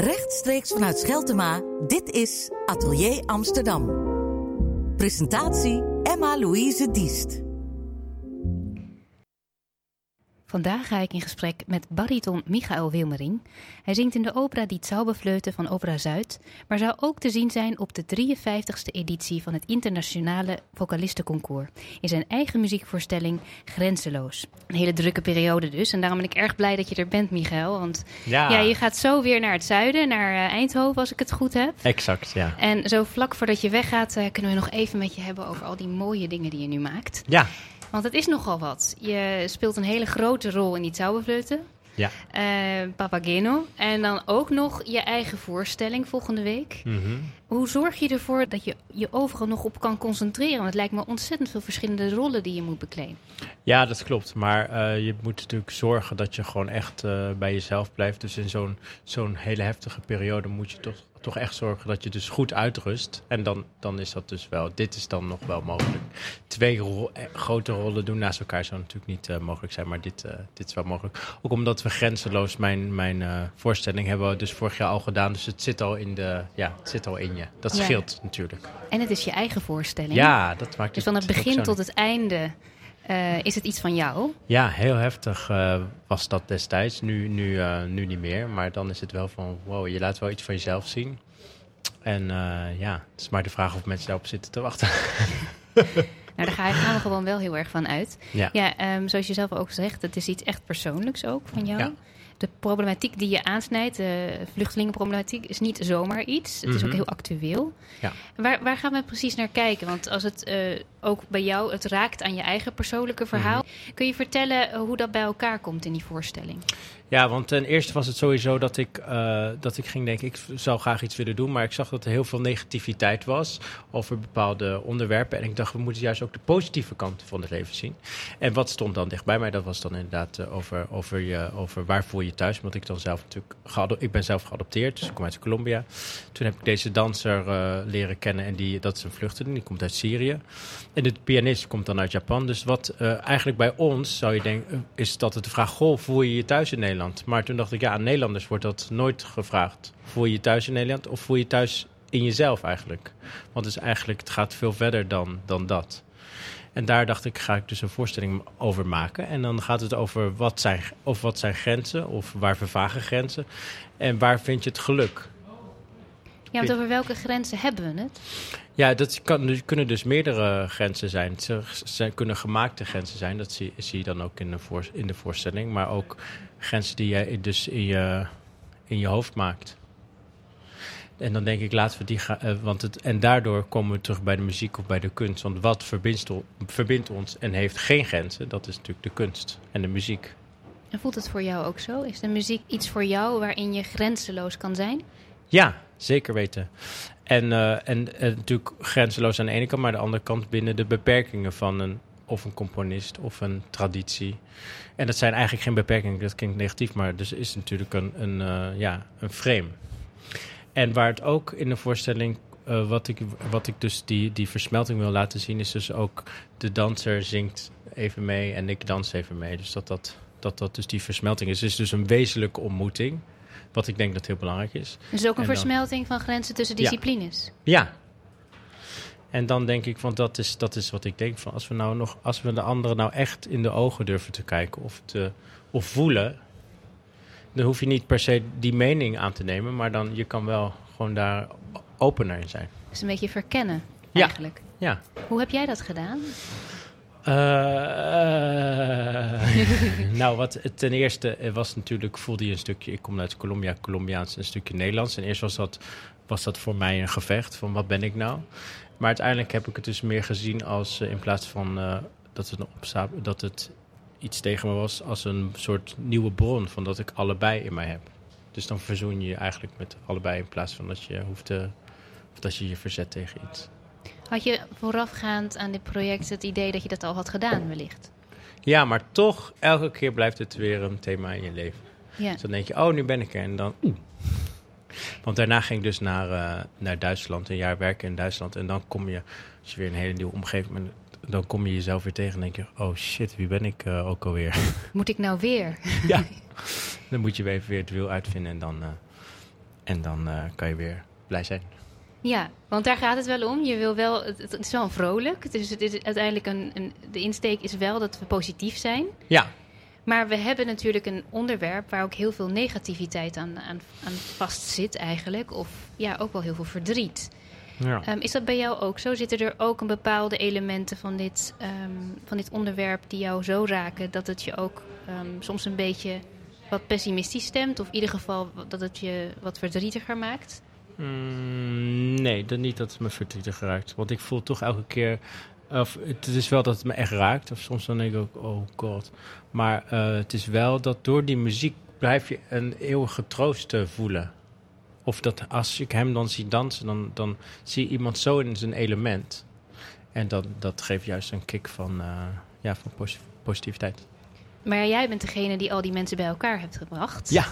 Rechtstreeks vanuit Scheltema, dit is Atelier Amsterdam. Presentatie Emma-Louise Diest. Vandaag ga ik in gesprek met bariton Michael Wilmering. Hij zingt in de opera Die Zauberfleute van Opera Zuid, maar zou ook te zien zijn op de 53ste editie van het internationale vocalistenconcours in zijn eigen muziekvoorstelling Grenzeloos. Een hele drukke periode dus en daarom ben ik erg blij dat je er bent, Michael. Want ja, je gaat zo weer naar het zuiden, naar eh, Eindhoven als ik het goed heb. Exact, ja. En zo vlak voordat je weggaat uh, kunnen we nog even met je hebben over al die mooie dingen die je nu maakt. Ja. Want het is nogal wat. Je speelt een hele grote rol in die Zauberfleuten. Ja. Uh, Papageno. En dan ook nog je eigen voorstelling volgende week. Mhm. Hoe zorg je ervoor dat je je overal nog op kan concentreren? Want het lijkt me ontzettend veel verschillende rollen die je moet bekleden. Ja, dat klopt. Maar uh, je moet natuurlijk zorgen dat je gewoon echt uh, bij jezelf blijft. Dus in zo'n zo'n hele heftige periode moet je toch toch echt zorgen dat je dus goed uitrust. En dan, dan is dat dus wel, dit is dan nog wel mogelijk. Twee ro grote rollen doen naast elkaar zou natuurlijk niet uh, mogelijk zijn, maar dit, uh, dit is wel mogelijk. Ook omdat we grenzeloos mijn, mijn uh, voorstelling hebben we dus vorig jaar al gedaan. Dus het zit al in, de, ja, het zit al in je. Dat ja. scheelt natuurlijk. En het is je eigen voorstelling. Ja, dat maakt Dus van het begin tot het einde uh, is het iets van jou? Ja, heel heftig uh, was dat destijds. Nu, nu, uh, nu niet meer. Maar dan is het wel van, wow, je laat wel iets van jezelf zien. En ja, het is maar de vraag of mensen daarop zitten te wachten. nou, daar gaan we gewoon wel heel erg van uit. Ja, ja um, zoals je zelf ook zegt, het is iets echt persoonlijks ook van jou. Ja. De problematiek die je aansnijdt, de vluchtelingenproblematiek, is niet zomaar iets. Het is mm -hmm. ook heel actueel. Ja. Waar, waar gaan we precies naar kijken? Want als het uh, ook bij jou het raakt aan je eigen persoonlijke verhaal, mm -hmm. kun je vertellen hoe dat bij elkaar komt in die voorstelling? Ja, want ten eerste was het sowieso dat ik, uh, dat ik ging denken, ik zou graag iets willen doen. Maar ik zag dat er heel veel negativiteit was over bepaalde onderwerpen. En ik dacht, we moeten juist ook de positieve kant van het leven zien. En wat stond dan dichtbij mij? Dat was dan inderdaad uh, over, over, je, over waar voel je thuis. Want ik dan zelf natuurlijk, ik ben zelf geadopteerd, dus ik kom uit Colombia. Toen heb ik deze danser uh, leren kennen en die, dat is een vluchteling, die komt uit Syrië. En de pianist komt dan uit Japan. Dus wat eigenlijk bij ons, zou je denken, is dat het de vraag, goh, voel je je thuis in Nederland? Maar toen dacht ik, ja, aan Nederlanders wordt dat nooit gevraagd. Voel je je thuis in Nederland of voel je thuis in jezelf eigenlijk? Want het, is eigenlijk, het gaat veel verder dan, dan dat. En daar dacht ik, ga ik dus een voorstelling over maken. En dan gaat het over wat zijn, of wat zijn grenzen, of waar vervagen grenzen. En waar vind je het geluk? Ja, want over welke grenzen hebben we het? Ja, dat kan, kunnen dus meerdere grenzen zijn. Ze kunnen gemaakte grenzen zijn, dat zie, zie je dan ook in de, voor, in de voorstelling. Maar ook grenzen die je dus in je, in je hoofd maakt. En dan denk ik, laten we die gaan. Uh, want het, en daardoor komen we terug bij de muziek of bij de kunst. Want wat verbindt, verbindt ons en heeft geen grenzen, dat is natuurlijk de kunst en de muziek. En voelt het voor jou ook zo? Is de muziek iets voor jou waarin je grenzeloos kan zijn? Ja, zeker weten. En, uh, en, en natuurlijk grenzeloos aan de ene kant, maar aan de andere kant binnen de beperkingen van een of een componist of een traditie. En dat zijn eigenlijk geen beperkingen, dat klinkt negatief, maar dus is natuurlijk een, een, uh, ja, een frame. En waar het ook in de voorstelling, uh, wat, ik, wat ik dus die, die versmelting wil laten zien, is dus ook de danser zingt even mee en ik dans even mee. Dus dat dat, dat, dat dus die versmelting is. Het is dus een wezenlijke ontmoeting. Wat ik denk dat heel belangrijk is. Dus ook een en versmelting dan, van grenzen tussen disciplines? Ja. ja. En dan denk ik, want dat is, dat is wat ik denk van als we nou nog, als we de anderen nou echt in de ogen durven te kijken of te of voelen, dan hoef je niet per se die mening aan te nemen, maar dan je kan wel gewoon daar opener in zijn. Dus een beetje verkennen, eigenlijk. Ja. Hoe heb jij dat gedaan? Uh, nou, wat ten eerste was natuurlijk, voelde je een stukje, ik kom uit Colombia, Colombiaans, een stukje Nederlands. En eerst was dat, was dat voor mij een gevecht van wat ben ik nou? Maar uiteindelijk heb ik het dus meer gezien als in plaats van dat, het dat het iets tegen me was, als een soort nieuwe bron van dat ik allebei in mij heb. Dus dan verzoen je je eigenlijk met allebei in plaats van dat je hoeft te, of dat je je verzet tegen iets. Had je voorafgaand aan dit project het idee dat je dat al had gedaan, wellicht? Ja, maar toch, elke keer blijft het weer een thema in je leven. Ja. Dus dan denk je, oh, nu ben ik er. En dan, oeh. Want daarna ging ik dus naar, uh, naar Duitsland, een jaar werken in Duitsland. En dan kom je, als je weer een hele nieuwe omgeving bent, dan kom je jezelf weer tegen en denk je, oh shit, wie ben ik uh, ook alweer? Moet ik nou weer? ja, dan moet je weer even weer het wiel uitvinden en dan... Uh, En dan eh, kan je weer blij zijn. Ja, want daar gaat het wel om. Je wil wel, het, het is wel vrolijk. Dus het is uiteindelijk een, een, de insteek is wel dat we positief zijn. Ja, Maar we hebben natuurlijk een onderwerp waar ook heel veel negativiteit aan, aan, aan vast zit eigenlijk. Of ja, ook wel heel veel verdriet. ja. Ehm, is dat bij jou ook zo? Zitten er ook een bepaalde elementen van dit, ehm, van dit onderwerp die jou zo raken dat het je ook ehm, soms een beetje wat pessimistisch stemt? Of in ieder geval dat het je wat verdrietiger maakt? Mm, nee, dat niet dat het me verdrietig raakt. Want ik voel toch elke keer... Of, het is wel dat het me echt raakt. Of soms dan denk ik ook, oh god. Maar eh, het is wel dat door die muziek blijf je een eeuwige troost voelen. Of dat als ik hem dan zie dansen, dan, dan zie je iemand zo in zijn element. En dat, dat geeft juist een kick van, eh, ja, van posi- positiviteit. Maar jij bent degene die al die mensen bij elkaar hebt gebracht. Ja.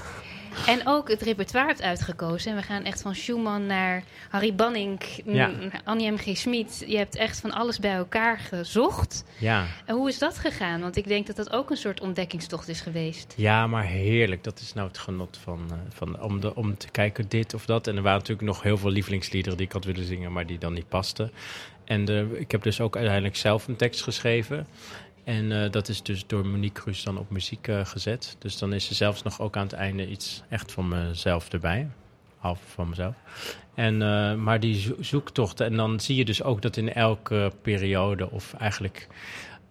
En ook het repertoire hebt uitgekozen. En we gaan echt van Schumann naar Harry Banning, Ja. naar Annie M. G. Schmid. Je hebt echt van alles bij elkaar gezocht. Ja. En hoe is dat gegaan? Want ik denk dat dat ook een soort ontdekkingstocht is geweest. Ja, maar heerlijk. Dat is nou het genot van, eh, van om, de, om te kijken dit of dat. En er waren natuurlijk nog heel veel lievelingsliederen die ik had willen zingen, maar die dan niet pasten. En de, ik heb dus ook uiteindelijk zelf een tekst geschreven. En eh, dat is dus door Monique Cruz dan op muziek eh, gezet. Dus dan is er zelfs nog ook aan het einde iets echt van mezelf erbij. Half van mezelf. En, eh, maar die zo- zoektocht. En dan zie je dus ook dat in elke periode, of eigenlijk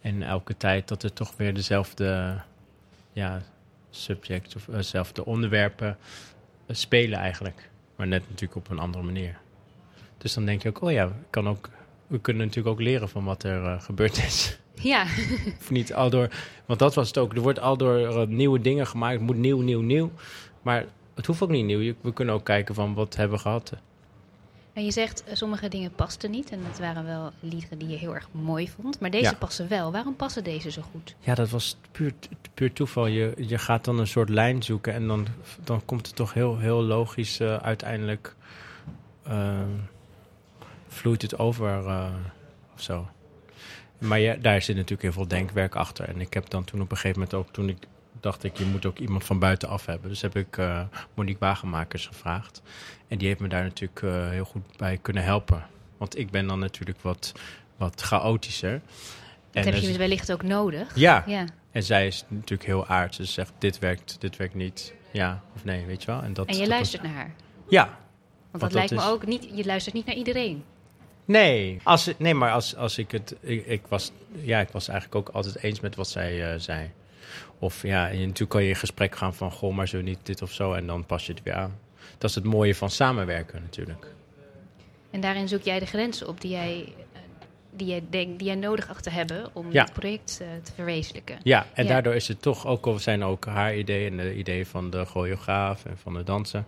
in elke tijd, dat er toch weer dezelfde ja, subject of dezelfde onderwerpen spelen eigenlijk. Maar net natuurlijk op een andere manier. Dus dan denk je ook, oh ja, kan ook, we kunnen natuurlijk ook leren van wat er gebeurd is. Ja, of niet al door, want dat was het ook. Er wordt al door eh, nieuwe dingen gemaakt. Het moet nieuw, nieuw, nieuw. Maar het hoeft ook niet nieuw. We kunnen ook kijken van wat hebben we gehad. en je zegt eh, sommige dingen pasten niet. En dat waren wel liederen die je heel erg mooi vond. Maar deze Ja. passen wel. Waarom passen deze zo goed? Ja, dat was puur, puur toeval. Je, je gaat dan een soort lijn zoeken en dan, dan komt het toch heel, heel logisch eh, uiteindelijk. vloeit het over of zo. Maar ja, daar zit natuurlijk heel veel denkwerk achter. En ik heb dan toen op een gegeven moment ook, toen ik dacht ik, je moet ook iemand van buitenaf hebben. Dus heb ik eh, Monique Wagenmakers gevraagd. En die heeft me daar natuurlijk eh, heel goed bij kunnen helpen. Want ik ben dan natuurlijk wat, wat chaotischer. Dat heb dus- je wellicht ook nodig. ja, Ja. en zij is natuurlijk heel aards. Dus ze zegt, dit werkt, dit werkt niet. Ja of nee, weet je wel. En, dat, En je dat luistert naar haar. ja. Want dat, dat lijkt me is- ook niet. Je luistert niet naar iedereen. Nee, als, het- nee maar als, als ik het... Ik, ik was, ja, ik was eigenlijk ook altijd eens met wat zij eh, zei. Of ja, en natuurlijk kan je in gesprek gaan van... Goh, maar zo niet dit of zo. En dan pas je het weer aan. Dat is het mooie van samenwerken natuurlijk. En daarin zoek jij de grenzen op die jij, eh, die jij, denkt, die jij nodig acht te hebben om Ja. dit project eh, te verwezenlijken. Ja, en Ja. daardoor is het toch ook al zijn ook haar ideeën en de ideeën van de choreograaf en van de danser.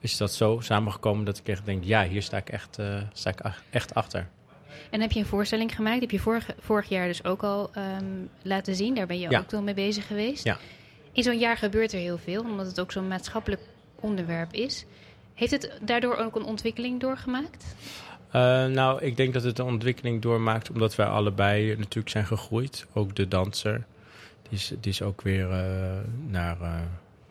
Is dat zo samengekomen dat ik echt denk, ja, hier sta ik echt, eh, sta ik ach- echt achter. En heb je een voorstelling gemaakt? Heb je vorig, vorig jaar dus ook al ehm, laten zien. Daar ben je Ja. ook wel mee bezig geweest. Ja. In zo'n jaar gebeurt er heel veel, omdat het ook zo'n maatschappelijk onderwerp is. Heeft het daardoor ook een ontwikkeling doorgemaakt? Eh, nou, ik denk dat het een ontwikkeling doormaakt omdat wij allebei natuurlijk zijn gegroeid. Ook de danser, die is, die is ook weer eh, naar,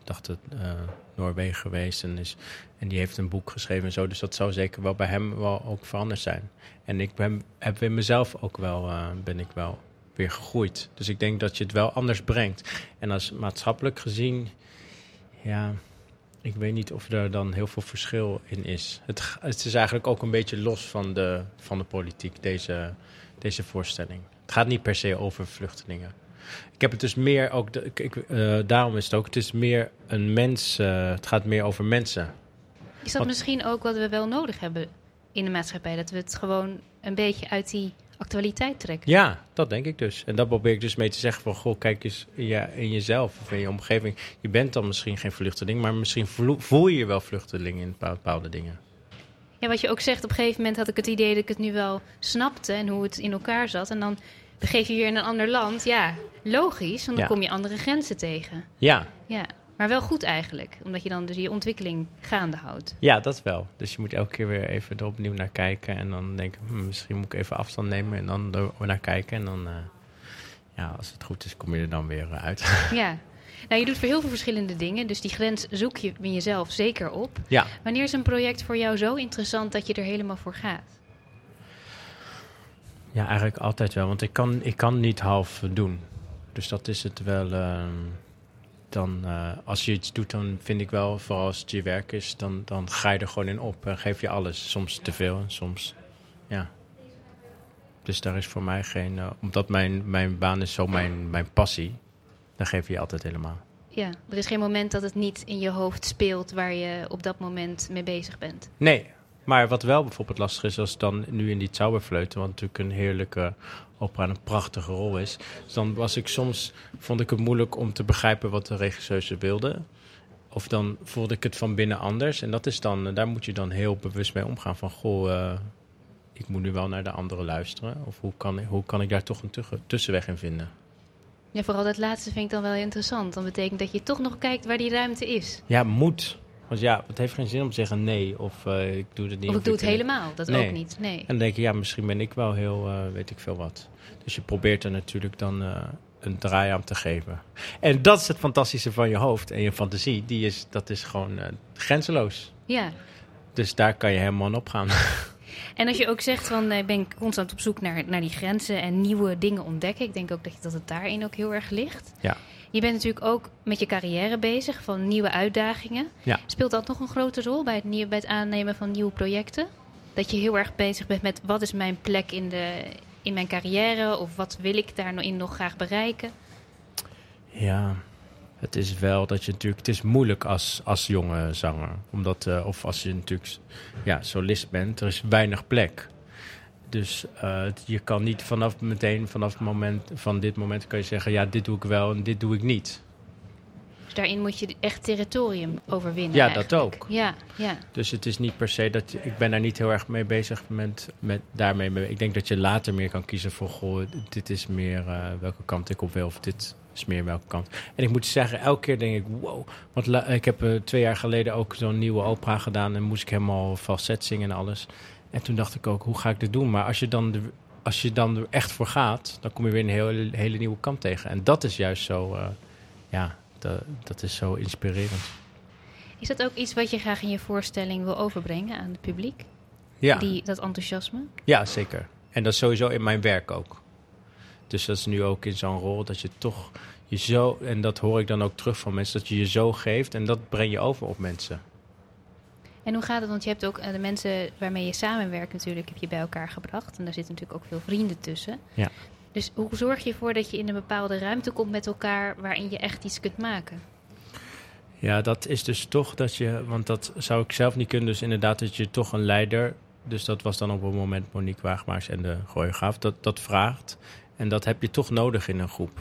dacht het, eh, Noorwegen geweest en, is, en die heeft een boek geschreven en zo. Dus dat zou zeker wel bij hem wel ook veranderd zijn. En ik ben, heb in mezelf ook wel, eh, ben ik wel weer gegroeid. Dus ik denk dat je het wel anders brengt. En als maatschappelijk gezien, ja, ik weet niet of er dan heel veel verschil in is. Het, het is eigenlijk ook een beetje los van de, van de politiek, deze, deze voorstelling. Het gaat niet per se over vluchtelingen. Ik heb het dus meer ook, ik, ik, eh, daarom is het ook, het is meer een mens, eh, het gaat meer over mensen. Is dat misschien ook wat we wel nodig hebben in de maatschappij? Dat we het gewoon een beetje uit die actualiteit trekken? Ja, dat denk ik dus. En dat probeer ik dus mee te zeggen van, goh, kijk eens in, je, in jezelf of in je omgeving. Je bent dan misschien geen vluchteling, maar misschien voel, voel je je wel vluchteling in bepaalde dingen. Ja, wat je ook zegt, op een gegeven moment had ik het idee dat ik het nu wel snapte en hoe het in elkaar zat. En dan begeef je je in een ander land. Ja, logisch, want dan kom je andere grenzen tegen. Ja, Ja, maar wel goed eigenlijk, omdat je dan dus je ontwikkeling gaande houdt. Ja, dat wel. Dus je moet elke keer weer even er opnieuw naar kijken. En dan denken, hm, misschien moet ik even afstand nemen. En dan er naar kijken. En dan, eh, ja, als het goed is, kom je er dan weer eh, uit. Ja. Nou, je doet voor heel veel verschillende dingen. Dus die grens zoek je in jezelf zeker op. Ja. Wanneer is een project voor jou zo interessant dat je er helemaal voor gaat? Ja, eigenlijk altijd wel. Want ik kan, ik kan niet half doen. Dus dat is het wel. ehm, dan, eh, als je iets doet, dan vind ik wel, vooral als het je werk is, dan, dan ga je er gewoon in op. En geef je alles. Soms te veel en soms. Ja. Dus daar is voor mij geen. eh, omdat mijn, mijn baan is zo mijn, mijn passie, dan geef je altijd helemaal. Ja, er is geen moment dat het niet in je hoofd speelt waar je op dat moment mee bezig bent. Nee, maar wat wel bijvoorbeeld lastig is, als dan nu in die Zauberfleuten, wat natuurlijk een heerlijke opera en een prachtige rol is. Dus dan was ik soms, vond ik het moeilijk om te begrijpen wat de regisseuse wilde. Of dan voelde ik het van binnen anders. En dat is dan, eh, daar moet je dan heel bewust mee omgaan. Van goh, eh, ik moet nu wel naar de anderen luisteren. Of hoe kan, hoe kan ik daar toch een tussenweg in vinden? Ja, vooral dat laatste vind ik dan wel interessant. Dan betekent dat je toch nog kijkt waar die ruimte is. Ja, moet. Want ja, het heeft geen zin om te zeggen nee of eh, ik doe het niet. Of ik doe het helemaal, dat Nee. ook niet. Nee. En dan denk je, ja, misschien ben ik wel heel, eh, weet ik veel wat. Dus je probeert er natuurlijk dan eh, een draai aan te geven. En dat is het fantastische van je hoofd en je fantasie. Die is, dat is gewoon grenzeloos. Ja. Dus daar kan je helemaal op gaan. En als je ook zegt van ik ben constant op zoek naar, naar die grenzen en nieuwe dingen ontdekken. Ik denk ook dat, je, dat het daarin ook heel erg ligt. Ja. Je bent natuurlijk ook met je carrière bezig, van nieuwe uitdagingen. Ja. Speelt dat nog een grote rol bij het, nieuw, bij het aannemen van nieuwe projecten? Dat je heel erg bezig bent met wat is mijn plek in, de, in mijn carrière of wat wil ik daarin nog graag bereiken? Ja, het is wel dat je natuurlijk... Het is moeilijk als, als jonge zanger. Omdat, eh, of als je natuurlijk ja, solist bent, er is weinig plek. Dus eh, je kan niet vanaf meteen, vanaf het moment van dit moment kan je zeggen... ja, dit doe ik wel en dit doe ik niet. Dus daarin moet je echt territorium overwinnen. Ja, dat ook. Ja, ja. Dus het is niet per se dat je, ik ben daar niet heel erg mee bezig met, met daarmee. mee- Ik denk dat je later meer kan kiezen voor goh, dit is meer eh, welke kant ik op wil of dit is meer welke kant. En ik moet zeggen, elke keer denk ik wow, want la- ik heb eh, twee jaar geleden ook zo'n nieuwe opera gedaan en moest ik helemaal falset zingen en alles. En toen dacht ik ook, hoe ga ik dit doen? Maar als je dan de, als je dan er echt voor gaat, dan kom je weer een hele, hele nieuwe kant tegen. En dat is juist zo, eh, ja, dat, dat is zo inspirerend. Is dat ook iets wat je graag in je voorstelling wil overbrengen aan het publiek? Ja. Die, dat enthousiasme? Ja, zeker. En dat is sowieso in mijn werk ook. Dus dat is nu ook in zo'n rol dat je toch je zo, en dat hoor ik dan ook terug van mensen, dat je je zo geeft en dat breng je over op mensen. En hoe gaat het? Want je hebt ook eh, de mensen waarmee je samenwerkt natuurlijk, heb je bij elkaar gebracht. En daar zitten natuurlijk ook veel vrienden tussen. Ja. Dus hoe zorg je ervoor dat je in een bepaalde ruimte komt met elkaar waarin je echt iets kunt maken? Ja, dat is dus toch dat je, want dat zou ik zelf niet kunnen, dus inderdaad dat je toch een leider, dus dat was dan op een moment Monique Waagmaars en de choreograaf, dat, dat vraagt. En dat heb je toch nodig in een groep.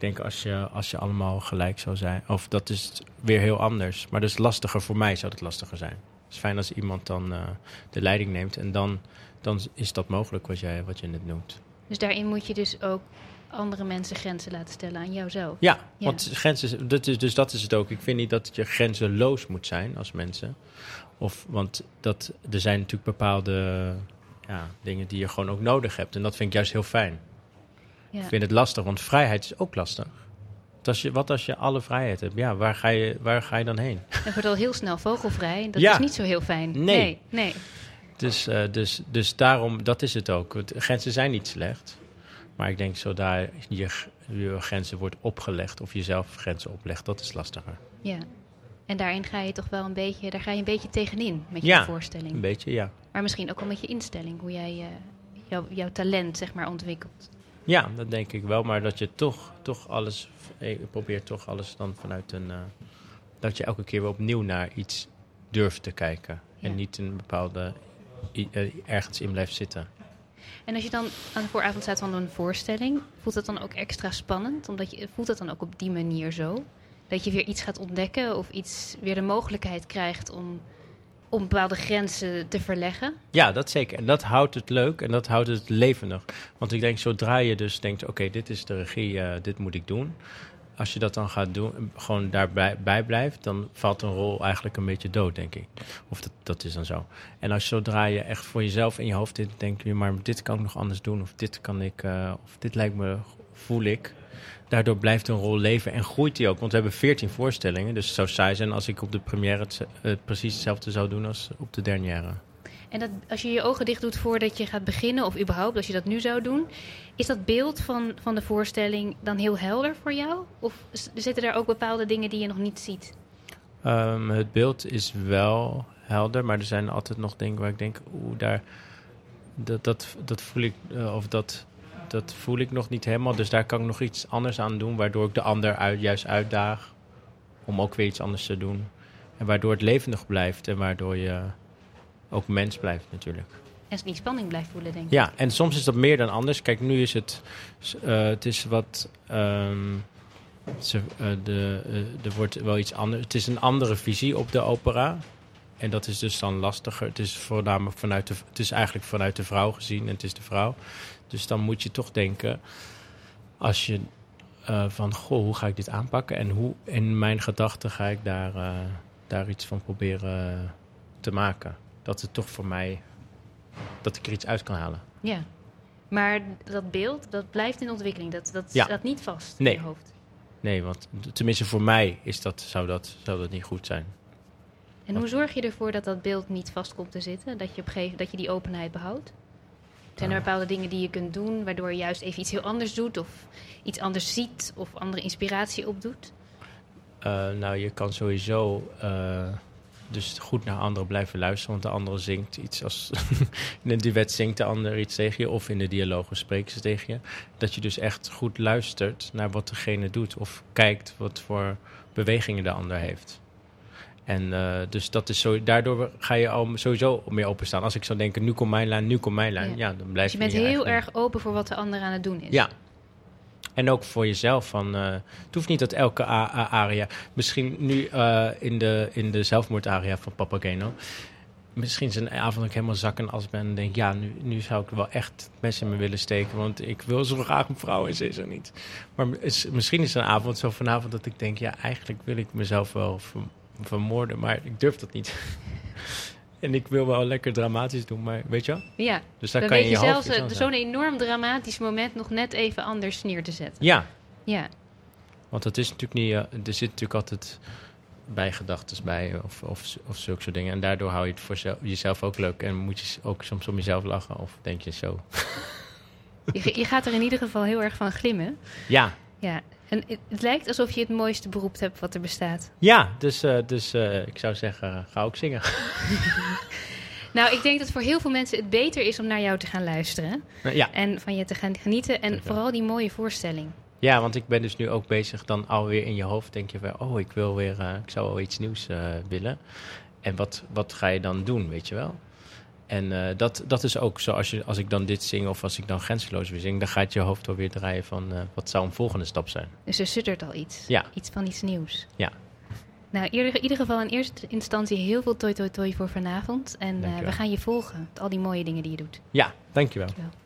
Ik denk als je, als je allemaal gelijk zou zijn, of dat is weer heel anders. Maar is lastiger, voor mij zou het lastiger zijn. Het is fijn als iemand dan eh, de leiding neemt en dan, dan is dat mogelijk wat, jij, wat je net noemt. Dus daarin moet je dus ook andere mensen grenzen laten stellen aan jouzelf. Ja, Ja. want grenzen, dat is, dus dat is het ook. Ik vind niet dat je grenzeloos moet zijn als mensen. Of, want dat, er zijn natuurlijk bepaalde ja, dingen die je gewoon ook nodig hebt. En dat vind ik juist heel fijn. Ja. Ik vind het lastig, want vrijheid is ook lastig. Als je, wat als je alle vrijheid hebt? Ja, waar ga je, waar ga je dan heen? En wordt al heel snel vogelvrij. Dat Ja. is niet zo heel fijn. Nee. nee. nee. Dus, eh, dus, dus daarom, dat is het ook. Grenzen zijn niet slecht. Maar ik denk, zodra je, je grenzen wordt opgelegd of jezelf grenzen oplegt, dat is lastiger. Ja. En daarin ga je toch wel een beetje, daar ga je een beetje tegenin met je Ja, voorstelling. Een beetje, ja. Maar misschien ook wel met je instelling, hoe jij eh, jouw- jouw talent zeg maar ontwikkelt. Ja, dat denk ik wel. Maar dat je toch, toch alles, ik probeer toch alles dan vanuit een, eh, dat je elke keer weer opnieuw naar iets durft te kijken. Ja. En niet een bepaalde, eh, ergens in blijft zitten. En als je dan aan de vooravond staat van een voorstelling, voelt dat dan ook extra spannend? Omdat je, voelt dat dan ook op die manier zo? Dat je weer iets gaat ontdekken of iets weer de mogelijkheid krijgt om, om bepaalde grenzen te verleggen? Ja, dat zeker. En dat houdt het leuk en dat houdt het levendig. Want ik denk, zodra je dus denkt, oké, dit is de regie, eh, dit moet ik doen. Als je dat dan gaat doen, gewoon daarbij bij blijft, dan valt een rol eigenlijk een beetje dood, denk ik. Of dat, dat is dan zo. En als zodra je echt voor jezelf in je hoofd dit- denkt, maar dit kan ik nog anders doen, of dit kan ik, eh, of dit lijkt me voel ik. Daardoor blijft een rol leven en groeit die ook. Want we hebben veertien voorstellingen. Dus het zou saai zijn als ik op de première het, eh, precies hetzelfde zou doen als op de dernière. En dat, als je je ogen dicht doet voordat je gaat beginnen, of überhaupt als je dat nu zou doen, is dat beeld van, van de voorstelling dan heel helder voor jou? Of zitten er ook bepaalde dingen die je nog niet ziet? Ehm, het beeld is wel helder, maar er zijn altijd nog dingen waar ik denk, oeh, daar, dat, dat, dat voel ik, eh, of dat, dat voel ik nog niet helemaal. Dus daar kan ik nog iets anders aan doen, waardoor ik de ander uit, juist uitdaag om ook weer iets anders te doen. En waardoor het levendig blijft en waardoor je ook mens blijft natuurlijk. En die spanning blijft voelen, denk ik. Ja, en soms is dat meer dan anders. Kijk, nu is het, eh, het is wat, ehm, ze, eh, de, eh, er wordt wel iets anders. Het is een andere visie op de opera. En dat is dus dan lastiger. Het is voornamelijk vanuit de, het is eigenlijk vanuit de vrouw gezien en het is de vrouw. Dus dan moet je toch denken, als je eh, van, goh, hoe ga ik dit aanpakken? En hoe in mijn gedachten ga ik daar, eh, daar iets van proberen te maken. Dat het toch voor mij, dat ik er iets uit kan halen. Ja. Maar dat beeld, dat blijft in ontwikkeling. Dat, dat Ja. staat niet vast Nee. in je hoofd. Nee, want tenminste voor mij is dat, zou, dat, zou dat niet goed zijn. En hoe zorg je ervoor dat dat beeld niet vast komt te zitten? Dat je, op gegeven, dat je die openheid behoudt? Zijn er bepaalde dingen die je kunt doen waardoor je juist even iets heel anders doet of iets anders ziet of andere inspiratie opdoet? Eh, nou, je kan sowieso eh, dus goed naar anderen blijven luisteren. Want de andere zingt iets als... in een duet zingt de ander iets tegen je. Of in de dialogen spreken ze tegen je. Dat je dus echt goed luistert naar wat degene doet. Of kijkt wat voor bewegingen de ander heeft. En eh, dus dat is zo, daardoor ga je al sowieso meer openstaan. Als ik zou denken, nu komt mijn lijn, nu komt mijn lijn. Ja. Ja, dan blijf Dus je bent je heel eigen- erg open voor wat de ander aan het doen is. Ja. En ook voor jezelf. Van, eh, het hoeft niet dat elke aria... Misschien nu eh, in, de, in de zelfmoordaria van Papageno... Misschien is een avond dat ik helemaal zak en als ben en denk... Ja, nu, nu zou ik wel echt mes in me willen steken. Want ik wil zo graag een vrouw en ze is er niet. Maar is, misschien is een avond zo vanavond dat ik denk... Ja, eigenlijk wil ik mezelf wel vermoorden. Maar ik durf dat niet. en ik wil wel lekker dramatisch doen, maar weet je wel? Ja, Dus daar dan kan je weet je zelfs eh, zo'n enorm dramatisch moment nog net even anders neer te zetten. Ja, Ja, Want dat is natuurlijk niet. eh, er zit natuurlijk altijd bijgedachten bij of, of, of zulke soort dingen. En daardoor hou je het voor zelf- jezelf ook leuk. En moet je ook soms om jezelf lachen. Of denk je zo. je, je gaat er in ieder geval heel erg van glimmen. Ja, Ja, en het, lijkt alsof je het mooiste beroep hebt wat er bestaat. ja dus, eh, dus eh, ik zou zeggen, ga ook zingen. Nou, ik denk dat voor heel veel mensen het beter is om naar jou te gaan luisteren. Nou, ja. En van je te gaan genieten. En vooral die mooie voorstelling. ja, want ik ben dus nu ook bezig. Dan alweer in je hoofd denk je van, oh, ik wil weer, eh, ik zou wel iets nieuws eh, willen. En wat, wat ga je dan doen, weet je wel? En eh, dat, dat is ook zo, als, je, als ik dan dit zing of als ik dan Grenzeloos weer zing... dan gaat je hoofd alweer draaien van, eh, wat zou een volgende stap zijn? Dus er suddert al iets. Ja. Iets van iets nieuws. Ja. Nou, in ieder, geval in eerste instantie heel veel toi toi toi voor vanavond. En eh, we gaan je volgen. met Al die mooie dingen die je doet. Ja, dankjewel. Dankjewel.